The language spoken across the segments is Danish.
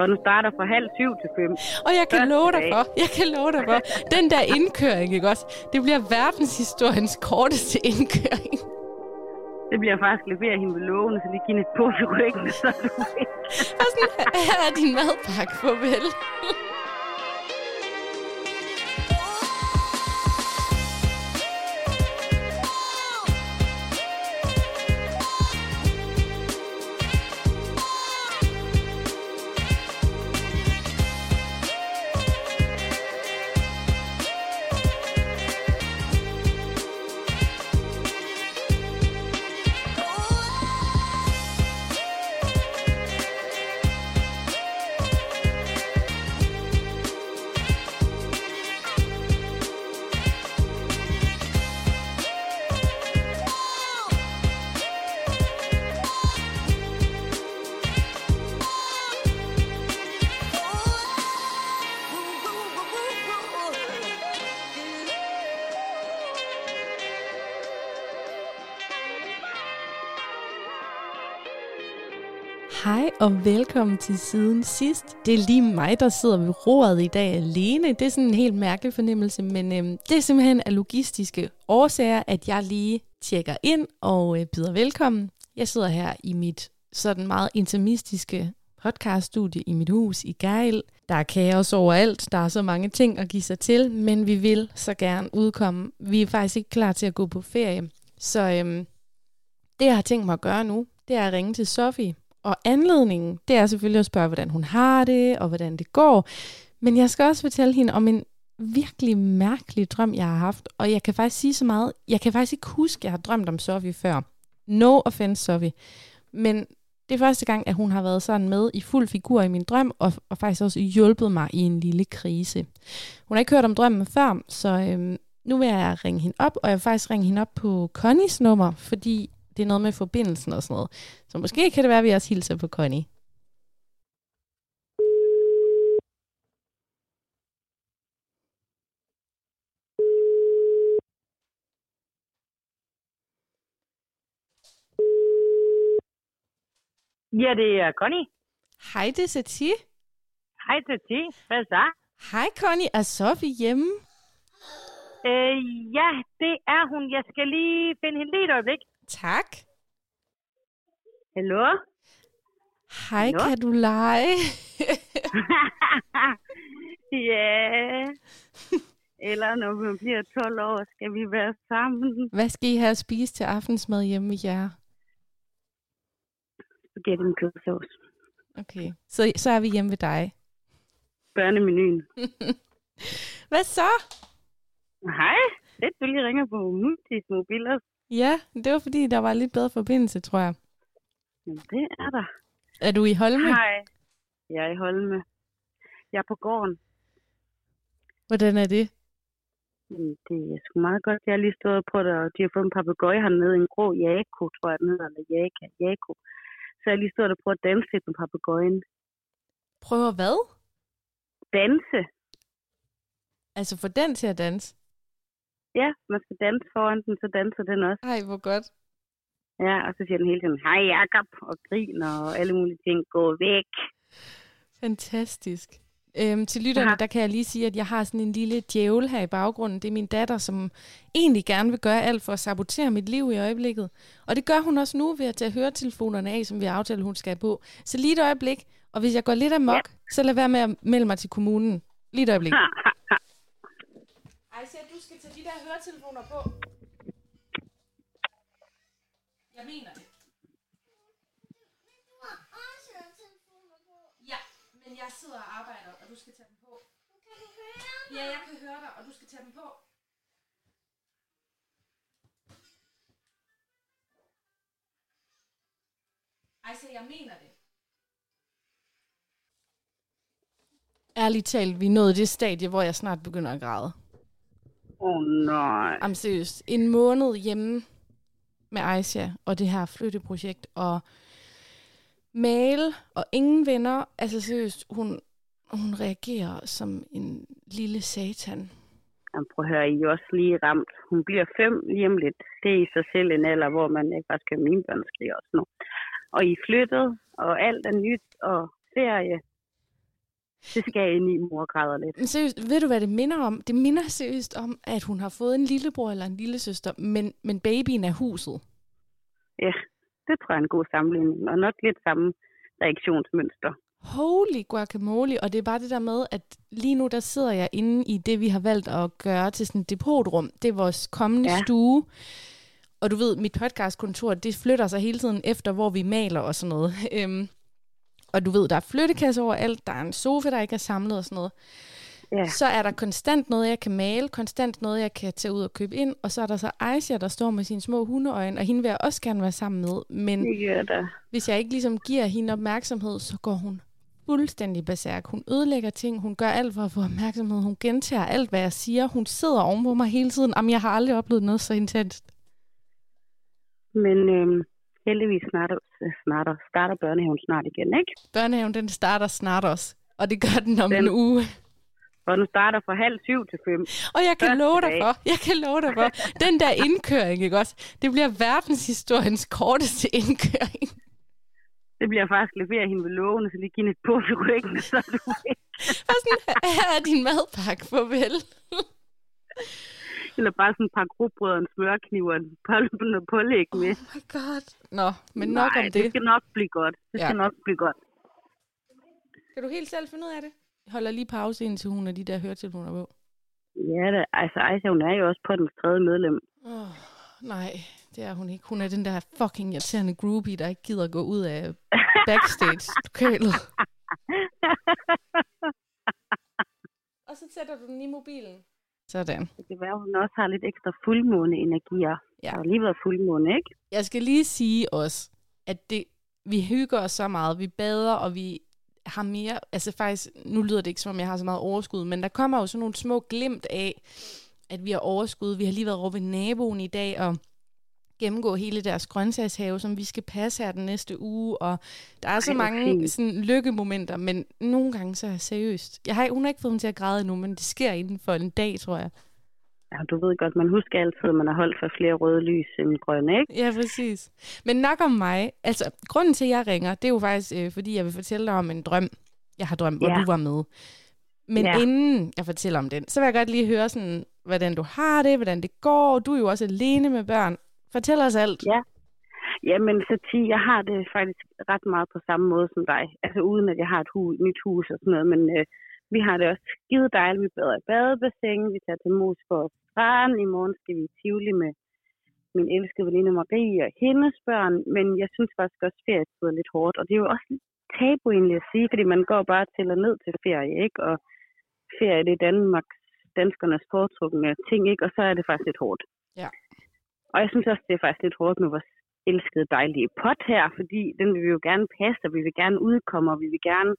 For den starter fra halv syv til fem. Og jeg kan Første love dig dag. for, jeg kan love dig for, den der indkøring, ikke også? Det bliver verdenshistoriens korteste indkøring. Det bliver faktisk leveret hende ved lågen, så lige give hende et på i ryggen, så du væk. Og sådan, her er din madpakke, farvel. Hej og velkommen til siden sidst. Det er lige mig, der sidder ved roret i dag alene. Det er sådan en helt mærkelig fornemmelse, men øhm, det er simpelthen af logistiske årsager, at jeg lige tjekker ind og øh, byder velkommen. Jeg sidder her i mit sådan meget intimistiske podcaststudie i mit hus i Geil. Der er kaos overalt, der er så mange ting at give sig til, men vi vil så gerne udkomme. Vi er faktisk ikke klar til at gå på ferie, så øhm, det jeg har tænkt mig at gøre nu, det er at ringe til Sofie. Og anledningen, det er selvfølgelig at spørge, hvordan hun har det, og hvordan det går. Men jeg skal også fortælle hende om en virkelig mærkelig drøm, jeg har haft. Og jeg kan faktisk sige så meget, jeg kan faktisk ikke huske, at jeg har drømt om Sofie før. No offense, Sofie. Men det er første gang, at hun har været sådan med i fuld figur i min drøm, og, og faktisk også hjulpet mig i en lille krise. Hun har ikke hørt om drømmen før, så øhm, nu vil jeg ringe hende op, og jeg vil faktisk ringe hende op på Connys nummer, fordi det er noget med forbindelsen og sådan noget. Så måske kan det være, at vi også hilser på Connie. Ja, det er Connie. Hej, det er Satie. Hej, Tati. Hvad så? Hej Connie, er Sofie hjemme? Øh, ja, det er hun. Jeg skal lige finde hende lige et øjeblik. Tak. Hallo? Hej, Hallo? kan du lege? ja. Eller når man bliver 12 år, skal vi være sammen. Hvad skal I have at spise til aftensmad hjemme med jer? Spaghetti med kødsovs. Okay, så, så er vi hjemme ved dig. Børnemenuen. Hvad så? Hej. Det du lige ringer på Multis mobiler. Ja, det var fordi, der var lidt bedre forbindelse, tror jeg. Jamen, det er der. Er du i Holme? Hej. Jeg er i Holme. Jeg er på gården. Hvordan er det? Jamen, Det er sgu meget godt. Jeg har lige stået og prøvet at... De har fået en papegøje hernede, en grå jako, tror jeg, den hedder, eller jaka, jako. Så jeg har lige stået og prøvet at danse lidt med papegøjen. Prøver hvad? Danse? Altså få den til at danse? Ja, man skal danse foran den, så danser den også. Ej, hvor godt. Ja, og så siger den hele tiden, hej Jakob, og griner og alle mulige ting. Gå væk. Fantastisk. Øhm, til lytterne, Aha. der kan jeg lige sige, at jeg har sådan en lille djævel her i baggrunden. Det er min datter, som egentlig gerne vil gøre alt for at sabotere mit liv i øjeblikket. Og det gør hun også nu ved at tage høretelefonerne af, som vi har aftalt, hun skal på. Så lige et øjeblik, og hvis jeg går lidt amok, ja. så lad være med at melde mig til kommunen. Lige et øjeblik. Ej, så du skal tage de der høretelefoner på. Jeg mener det. Ja, men jeg sidder og arbejder, og du skal tage dem på. Ja, jeg kan høre dig, og du skal tage dem på. Ej, så jeg mener det. Ærligt talt, vi er nået det stadie, hvor jeg snart begynder at græde. Oh, nej. Jamen seriøst, en måned hjemme med Aisha og det her flytteprojekt, og male og ingen venner. Altså seriøst, hun, hun reagerer som en lille satan. Jamen, prøv at høre, I er også lige ramt. Hun bliver fem lige om lidt. Det er i sig selv en alder, hvor man ikke bare skal mine børn skrige også nu. Og I er flyttet, og alt er nyt, og ferie. Det skal ind i, mor græder lidt. Men seriøst, ved du, hvad det minder om? Det minder seriøst om, at hun har fået en lillebror eller en lillesøster, men, men babyen er huset. Ja, det tror jeg er en god sammenligning, og nok lidt samme reaktionsmønster. Holy guacamole, og det er bare det der med, at lige nu der sidder jeg inde i det, vi har valgt at gøre til sådan et depotrum. Det er vores kommende ja. stue. Og du ved, mit podcastkontor, det flytter sig hele tiden efter, hvor vi maler og sådan noget. Øhm, og du ved, der er flyttekasse overalt, der er en sofa, der ikke er samlet og sådan noget. Ja. Så er der konstant noget, jeg kan male, konstant noget, jeg kan tage ud og købe ind, og så er der så Aisha, der står med sine små hundeøjne, og hende vil jeg også gerne være sammen med. Men det hvis jeg ikke ligesom giver hende opmærksomhed, så går hun fuldstændig berserk. Hun ødelægger ting, hun gør alt for at få opmærksomhed, hun gentager alt, hvad jeg siger. Hun sidder oven på mig hele tiden. Jamen, jeg har aldrig oplevet noget så intenst. Men øhm, heldigvis snart, snart, starter børnehaven snart igen, ikke? Børnehaven, den starter snart også. Og det gør den om den, en uge. Og den starter fra halv syv til fem. Og jeg kan love dig for, jeg kan love dig for, den der indkøring, ikke også? Det bliver verdenshistoriens korteste indkøring. Det bliver faktisk leveret hende ved lågen, så lige give et på i ryggen, så du væk. her er din madpakke, farvel. Eller bare sådan et par grobrød og en smørkniv og en pålæg med. Oh my god. Nå, men nok Nej, om det. det skal nok blive godt. Det ja. skal nok blive godt. Kan du helt selv finde ud af det? Jeg holder lige pause indtil hun er de der høretelefoner på. Ja, det, altså Ejsa, hun er jo også på den tredje medlem. Oh, nej, det er hun ikke. Hun er den der fucking irriterende groupie, der ikke gider gå ud af backstage-lokalet. Og så sætter du den i mobilen. Sådan. Det kan være, at hun også har lidt ekstra fuldmåne-energier. Ja. Der har lige været fuldmåne, ikke? Jeg skal lige sige også, at det, vi hygger os så meget. Vi bader, og vi har mere... Altså faktisk, nu lyder det ikke, som om jeg har så meget overskud, men der kommer jo sådan nogle små glimt af, at vi har overskud. Vi har lige været over ved naboen i dag, og gennemgå hele deres grøntsagshave, som vi skal passe her den næste uge, og der er Ej, så mange sådan, lykkemomenter, men nogle gange så er jeg seriøst. Jeg har, hun har ikke fået mig til at græde endnu, men det sker inden for en dag, tror jeg. Ja, du ved godt, man husker altid, at man har holdt for flere røde lys end grønne, ikke? Ja, præcis. Men nok om mig. Altså, grunden til, at jeg ringer, det er jo faktisk, øh, fordi jeg vil fortælle dig om en drøm, jeg har drømt, hvor ja. du var med. Men ja. inden jeg fortæller om den, så vil jeg godt lige høre sådan, hvordan du har det, hvordan det går. Du er jo også alene med børn. Fortæl os alt. Ja. Jamen, så ti, jeg har det faktisk ret meget på samme måde som dig. Altså uden at jeg har et hus, nyt hus og sådan noget, men øh, vi har det også skide dejligt. Vi bader i badebassin, vi tager til Moskva strand. I morgen skal vi i Tivoli med min elskede veninde Marie og hendes børn. Men jeg synes faktisk også, at ferie er lidt hårdt. Og det er jo også tabu egentlig at sige, fordi man går bare til og ned til ferie, ikke? Og ferie, det er Danmarks, danskernes foretrukne ting, ikke? Og så er det faktisk lidt hårdt. Ja. Og jeg synes også, det er faktisk lidt hårdt med vores elskede dejlige pot her, fordi den vil vi jo gerne passe, og vi vil gerne udkomme, og vi vil gerne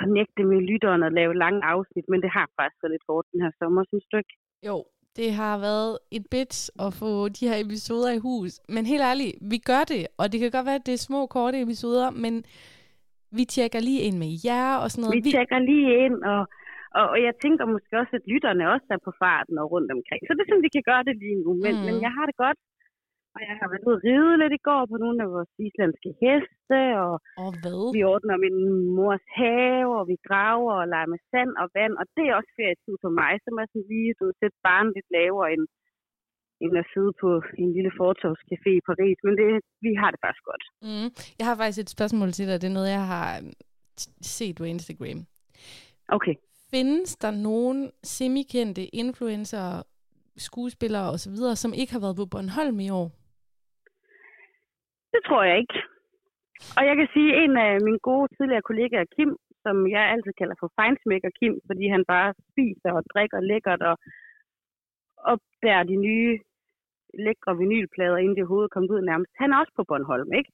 connecte med lytteren og lave lange afsnit, men det har faktisk været lidt hårdt den her sommer, synes du ikke? Jo, det har været et bit at få de her episoder i hus. Men helt ærligt, vi gør det, og det kan godt være, at det er små, korte episoder, men vi tjekker lige ind med jer og sådan noget. Vi, vi... tjekker lige ind, og og, og jeg tænker måske også, at lytterne også er på farten og rundt omkring. Så det synes vi kan gøre det lige nu. Men, mm. men jeg har det godt. Og jeg har været ude at ride lidt i går på nogle af vores islandske heste. Og oh, hvad? vi ordner min mors have, og vi graver og leger med sand og vand. Og det er også ferietid for mig, som er sådan lige, du sætte barn lidt lavere end, end at sidde på en lille fortorvscafé i Paris. Men det, vi har det faktisk godt. Mm. Jeg har faktisk et spørgsmål til dig. Det er noget, jeg har set på Instagram. Okay. Findes der nogen semikendte influencer, skuespillere osv., som ikke har været på Bornholm i år? Det tror jeg ikke. Og jeg kan sige, at en af mine gode tidligere kollegaer, Kim, som jeg altid kalder for Feinsmaker Kim, fordi han bare spiser og drikker lækkert og opdager de nye lækre vinylplader, inden det hovedet kom ud nærmest. Han er også på Bornholm, ikke?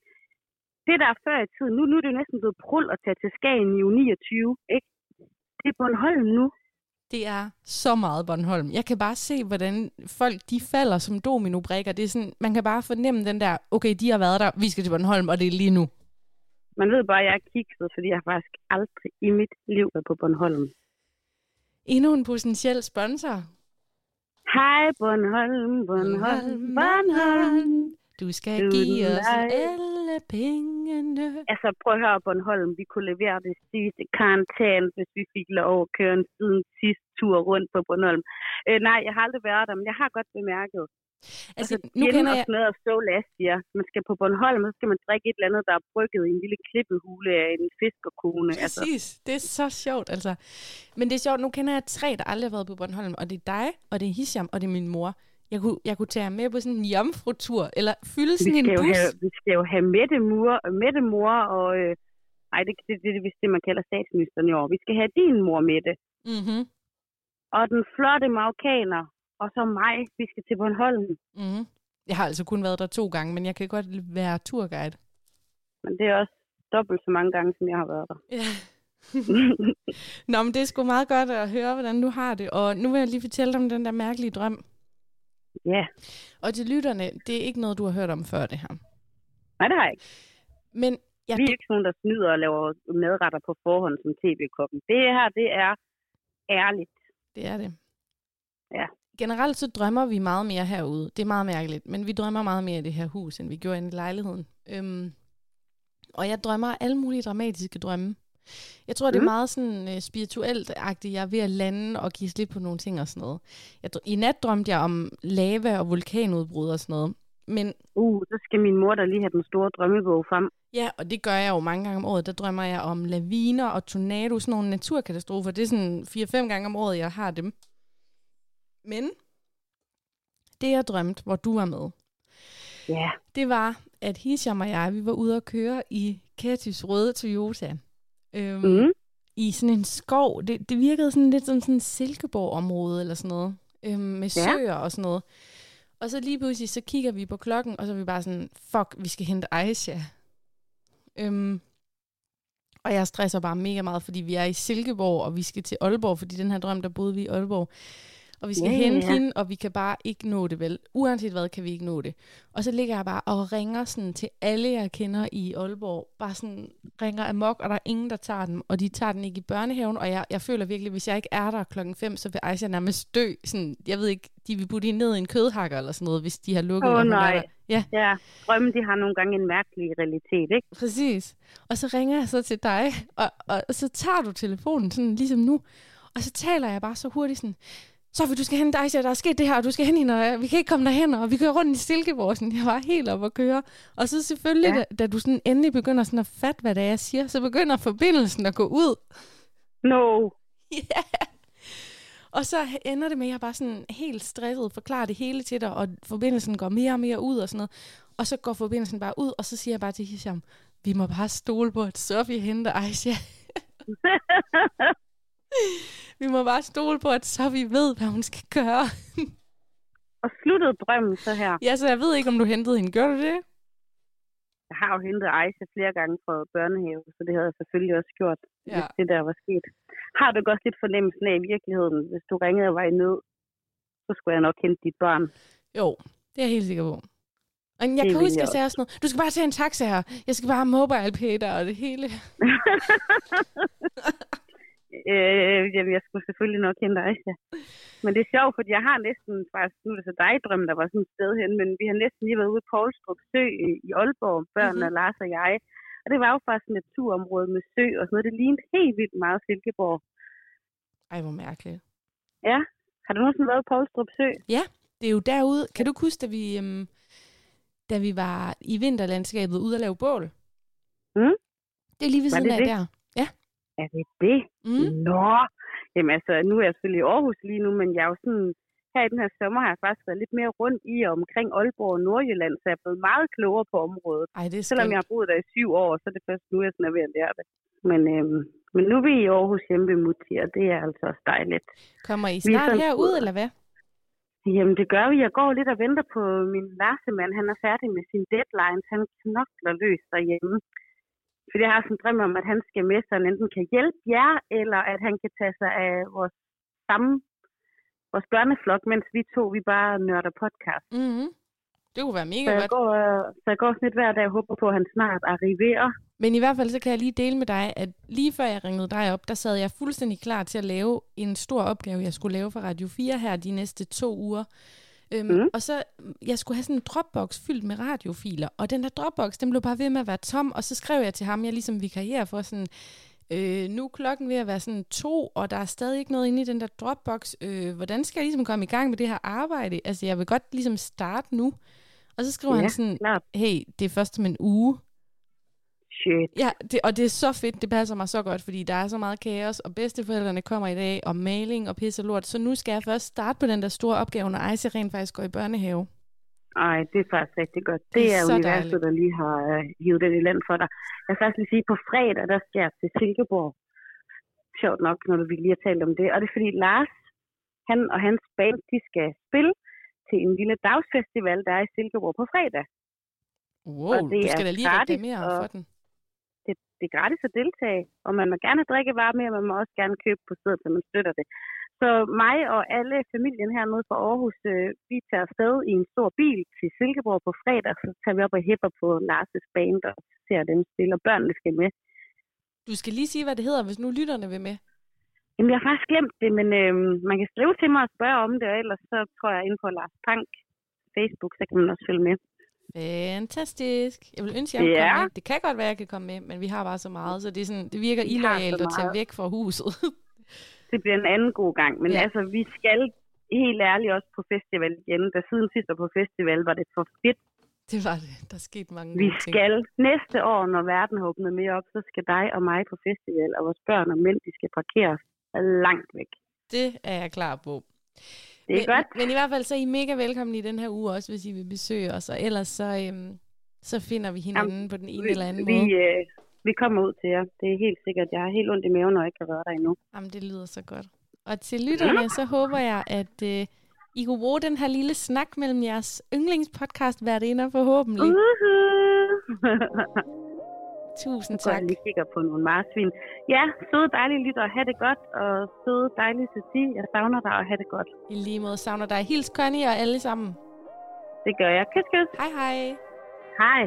Det der er før i tiden, nu, nu er det næsten blevet prul at tage til Skagen i 29, ikke? Det er Bornholm nu. Det er så meget Bornholm. Jeg kan bare se, hvordan folk de falder som dominobrikker. Det er sådan, man kan bare fornemme den der, okay, de har været der, vi skal til Bornholm, og det er lige nu. Man ved bare, at jeg er kikset, fordi jeg har faktisk aldrig i mit liv været på Bornholm. Endnu en potentiel sponsor. Hej Bornholm, Bornholm, Bornholm. Du skal Du give os alle pengene. Altså, prøv at høre, Bornholm, vi kunne levere det sidste karantæne, hvis vi fik lov at køre en siden sidste tur rundt på Bornholm. Øh, nej, jeg har aldrig været der, men jeg har godt bemærket. Altså, nu kender jeg... noget af så last siger, man skal på Bornholm, så skal man drikke et eller andet, der er brygget i en lille klippehule af en fiskerkone. Altså. Præcis, det er så sjovt, altså. Men det er sjovt, nu kender jeg tre, der aldrig har været på Bornholm, og det er dig, og det er Hisham, og det er min mor. Jeg kunne, jeg kunne tage jer med på sådan en jomfrutur, eller fylde sådan en bus. have, vi skal jo have Mette, Mur, Mette mor og... Øh, ej, det, det, det, det vist det, man kalder statsministeren i år. Vi skal have din mor, Mette. Mm-hmm. Og den flotte marokkaner. Og så mig. Vi skal til Bornholm. Mm-hmm. Jeg har altså kun været der to gange, men jeg kan godt være turguide. Men det er også dobbelt så mange gange, som jeg har været der. Ja. Nå, men det er sgu meget godt at høre, hvordan du har det. Og nu vil jeg lige fortælle dig om den der mærkelige drøm. Ja. Og til lytterne, det er ikke noget, du har hørt om før det her. Nej, det har jeg ikke. Men jeg, Vi er ikke nogen, der snyder og laver madretter på forhånd som tv-kokken. Det her, det er ærligt. det er det. Ja. Generelt så drømmer vi meget mere herude. Det er meget mærkeligt, men vi drømmer meget mere i det her hus, end vi gjorde inde i lejligheden. Øhm, og jeg drømmer alle mulige dramatiske drømme. Jeg tror, mm. det er Mm. meget sådan uh, spirituelt-agtigt. Jeg er ved at lande og give slip på nogle ting og sådan noget. Jeg, I nat drømte jeg om lava og vulkanudbrud og sådan noget. Men Uh, så skal min mor da lige have den store drømmebog frem. ja, og det gør jeg jo mange gange om året. Der drømmer jeg om laviner og tornado, sådan nogle naturkatastrofer. Det er sådan 4-5 gange om året, jeg har dem. Men det jeg drømte, hvor du var med, Ja. det var, at Hisham og jeg, vi var ude at køre i Katys røde Toyota. Øhm, Mm. I sådan en skov. Det, det virkede sådan lidt som sådan en Silkeborg-område eller sådan noget. Øhm, med Ja. søer og sådan noget. Og så lige pludselig, så kigger vi på klokken, og så er vi bare sådan, fuck, vi skal hente Aisha. Øhm, og jeg stresser bare mega meget, fordi vi er i Silkeborg, og vi skal til Aalborg, fordi den her drøm, der boede vi i Aalborg. Og vi skal yeah, hente ja. hende, og vi kan bare ikke nå det vel. Uanset hvad, kan vi ikke nå det. Og så ligger jeg bare og ringer sådan til alle, jeg kender i Aalborg. Bare sådan ringer amok, og der er ingen, der tager den. Og de tager den ikke i børnehaven. Og jeg, jeg føler virkelig, hvis jeg ikke er der klokken 5, så vil Aisha nærmest dø. Sådan, jeg ved ikke, de vil putte hende ned i en kødhakker eller sådan noget, hvis de har lukket. Åh, er nej. Ja, Ja, drømme, de har nogle gange en mærkelig realitet, ikke? præcis. Og så ringer jeg så til dig, og, og, og så tager du telefonen, sådan ligesom nu. Og så taler jeg bare så hurtigt sådan, Sofie, du skal hente Aisha, der er sket det her, og du skal hente hende, og vi kan ikke komme derhen, og vi kører rundt i Silkeborg, sådan, jeg var helt op at køre. Og så selvfølgelig, ja. Da, da, du sådan endelig begynder sådan at fatte, hvad det er, jeg siger, så begynder forbindelsen at gå ud. No. Ja. Og så ender det med, at jeg bare sådan helt stresset forklarer det hele til dig, og forbindelsen går mere og mere ud og sådan noget. Og så går forbindelsen bare ud, og så siger jeg bare til Hisham, vi må bare stole på, at Sofie henter Aisha. vi må bare stole på, at Sofie ved, hvad hun skal gøre. og sluttede drømmen så her. ja, så jeg ved ikke, om du hentede hende. Gør du det? Jeg har jo hentet Aisha flere gange fra børnehave, så det havde jeg selvfølgelig også gjort, ja. hvis det der var sket. Har du også lidt fornemmelsen af i virkeligheden, hvis du ringede og var i nød, så skulle jeg nok hente dit barn. Jo, det er jeg helt sikker på. Og jeg Det kan huske, at jeg sagde sådan noget, du skal bare tage en taxa her. Jeg skal bare mobile pay dig og det hele. øh, jamen, jeg skulle selvfølgelig nok hente Aisha. Men det er sjovt, fordi jeg har næsten, faktisk, nu er det så dig drøm, der var sådan et sted hen, men vi har næsten lige været ude i Poulstrup Sø i i Aalborg, børnene, Mhm. mm-hmm. Lars og jeg. Og det var jo faktisk et naturområde med sø og sådan noget. Det lignede helt vildt meget Silkeborg. Ej, hvor mærkeligt. Ja. Har du nogensinde været i Poulstrup Sø? Det er jo derude. Kan du huske, da vi, øhm, da vi var i vinterlandskabet ude at lave bål? Mm. Det er lige ved siden af det? der. Er det det? Mm. Nå. Jamen altså, nu er jeg selvfølgelig i Aarhus lige nu, men jeg er jo sådan, her i den her sommer har jeg faktisk været lidt mere rundt i og omkring Aalborg og Nordjylland, så jeg er blevet meget klogere på området. Ej, det er Selvom jeg har boet der i syv år, så er det først nu, jeg sådan er ved at lære det. Men, øhm, men nu er vi i Aarhus hjemme ved Mutti, og det er altså også dejligt. Kommer I snart sådan- herud, eller hvad? Jamen, det gør vi. Jeg går lidt og venter på min Larsemand. Han er færdig med sin deadlines. Han knokler løs derhjemme. Fordi jeg har sådan en drøm om, at han skal med, så han enten kan hjælpe jer, eller at han kan tage sig af vores samme, vores børneflok, mens vi to, vi bare nørder podcast. Mm-hmm. Det kunne være Så mega jeg, godt. går, øh, så jeg går sådan lidt hver dag og håber på, at han snart arriverer. Men i hvert fald så kan jeg lige dele med dig, at lige før jeg ringede dig op, der sad jeg fuldstændig klar til at lave en stor opgave, jeg skulle lave for Radio 4 her de næste to uger. Øhm, mm. Og så, jeg skulle have sådan en Dropbox fyldt med radiofiler, og den der Dropbox, den blev bare ved med at være tom, og så skrev jeg til ham, jeg ligesom vikarierer for sådan, øh, nu er klokken ved at være sådan to, og der er stadig ikke noget inde i den der Dropbox. Øh, hvordan skal jeg ligesom komme i gang med det her arbejde? Altså, jeg vil godt ligesom starte nu. Og så skriver ja, han sådan, klart. hey, det er først om en uge. Shit. Ja, det, og det er så fedt, det passer mig så godt, fordi der er så meget kaos, og bedsteforældrene kommer i dag, og maling og pisse og lort, så nu skal jeg først starte på den der store opgave, når Ejse rent faktisk går i børnehave. Ej, det er faktisk rigtig godt. Det, det er, er universet, dejligt. der lige har uh, hivet den i land for dig. Jeg vil faktisk lige sige, på fredag, der skal jeg til Silkeborg. Sjovt nok, når du lige har talt om det. Og det er fordi Lars, han og hans band, de skal spille til en lille dagsfestival, der er i Silkeborg på fredag. Wow, og det du skal da lige gratis, reklamere for den. Det, er gratis at deltage, og man må gerne drikke varme, og man må også gerne købe på stedet, så man støtter det. Så mig og alle familien hernede fra Aarhus, øh, vi tager afsted i en stor bil til Silkeborg på fredag, så tager vi op og hæpper på Lars' band og ser dem spille, og børnene skal med. Du skal lige sige, hvad det hedder, hvis nu lytterne vil med. Jamen, jeg har faktisk glemt det, men øh, man kan skrive til mig og spørge om det, og ellers så tror jeg ind på Lars Pank Facebook, så kan man også følge med. Fantastisk. Jeg vil ønske, at jeg ja. med. Det kan godt være, at jeg kan komme med, men vi har bare så meget, så det, er sådan, det virker illoyalt at tage væk fra huset. det bliver en anden god gang. Men ja. altså, vi skal helt ærligt også på festival igen. Da siden sidst på festival var det for fedt. Det var det. Der skete mange Vi skal ting. næste år, når verden har åbnet mere op, så skal dig og mig på festival, og vores børn og mænd, de skal parkeres langt væk. Det er jeg klar på. Det er men, godt. Men i hvert fald så er I mega velkommen i den her uge også, hvis I vil besøge os. Og ellers så, øhm, så finder vi hinanden Jamen, på den ene vi, eller anden vi, måde. Øh, vi kommer ud til jer. Det er helt sikkert. Jeg har helt ondt i maven, når jeg ikke har været der endnu. Jamen, det lyder så godt. Og til lytterne, så håber jeg, at øh, I kunne bruge den her lille snak mellem jeres yndlingspodcast hvert ender forhåbentlig. Uh-huh. Tusind tak. Jeg lige kigger på nogle marsvin. Ja, søde dejlige lytter, have det godt. Og søde dejlige Ceci, jeg savner dig og have det godt. I lige måde savner dig. Hils Connie og alle sammen. Det gør jeg. Kys, kys. Hej, hej. Hej.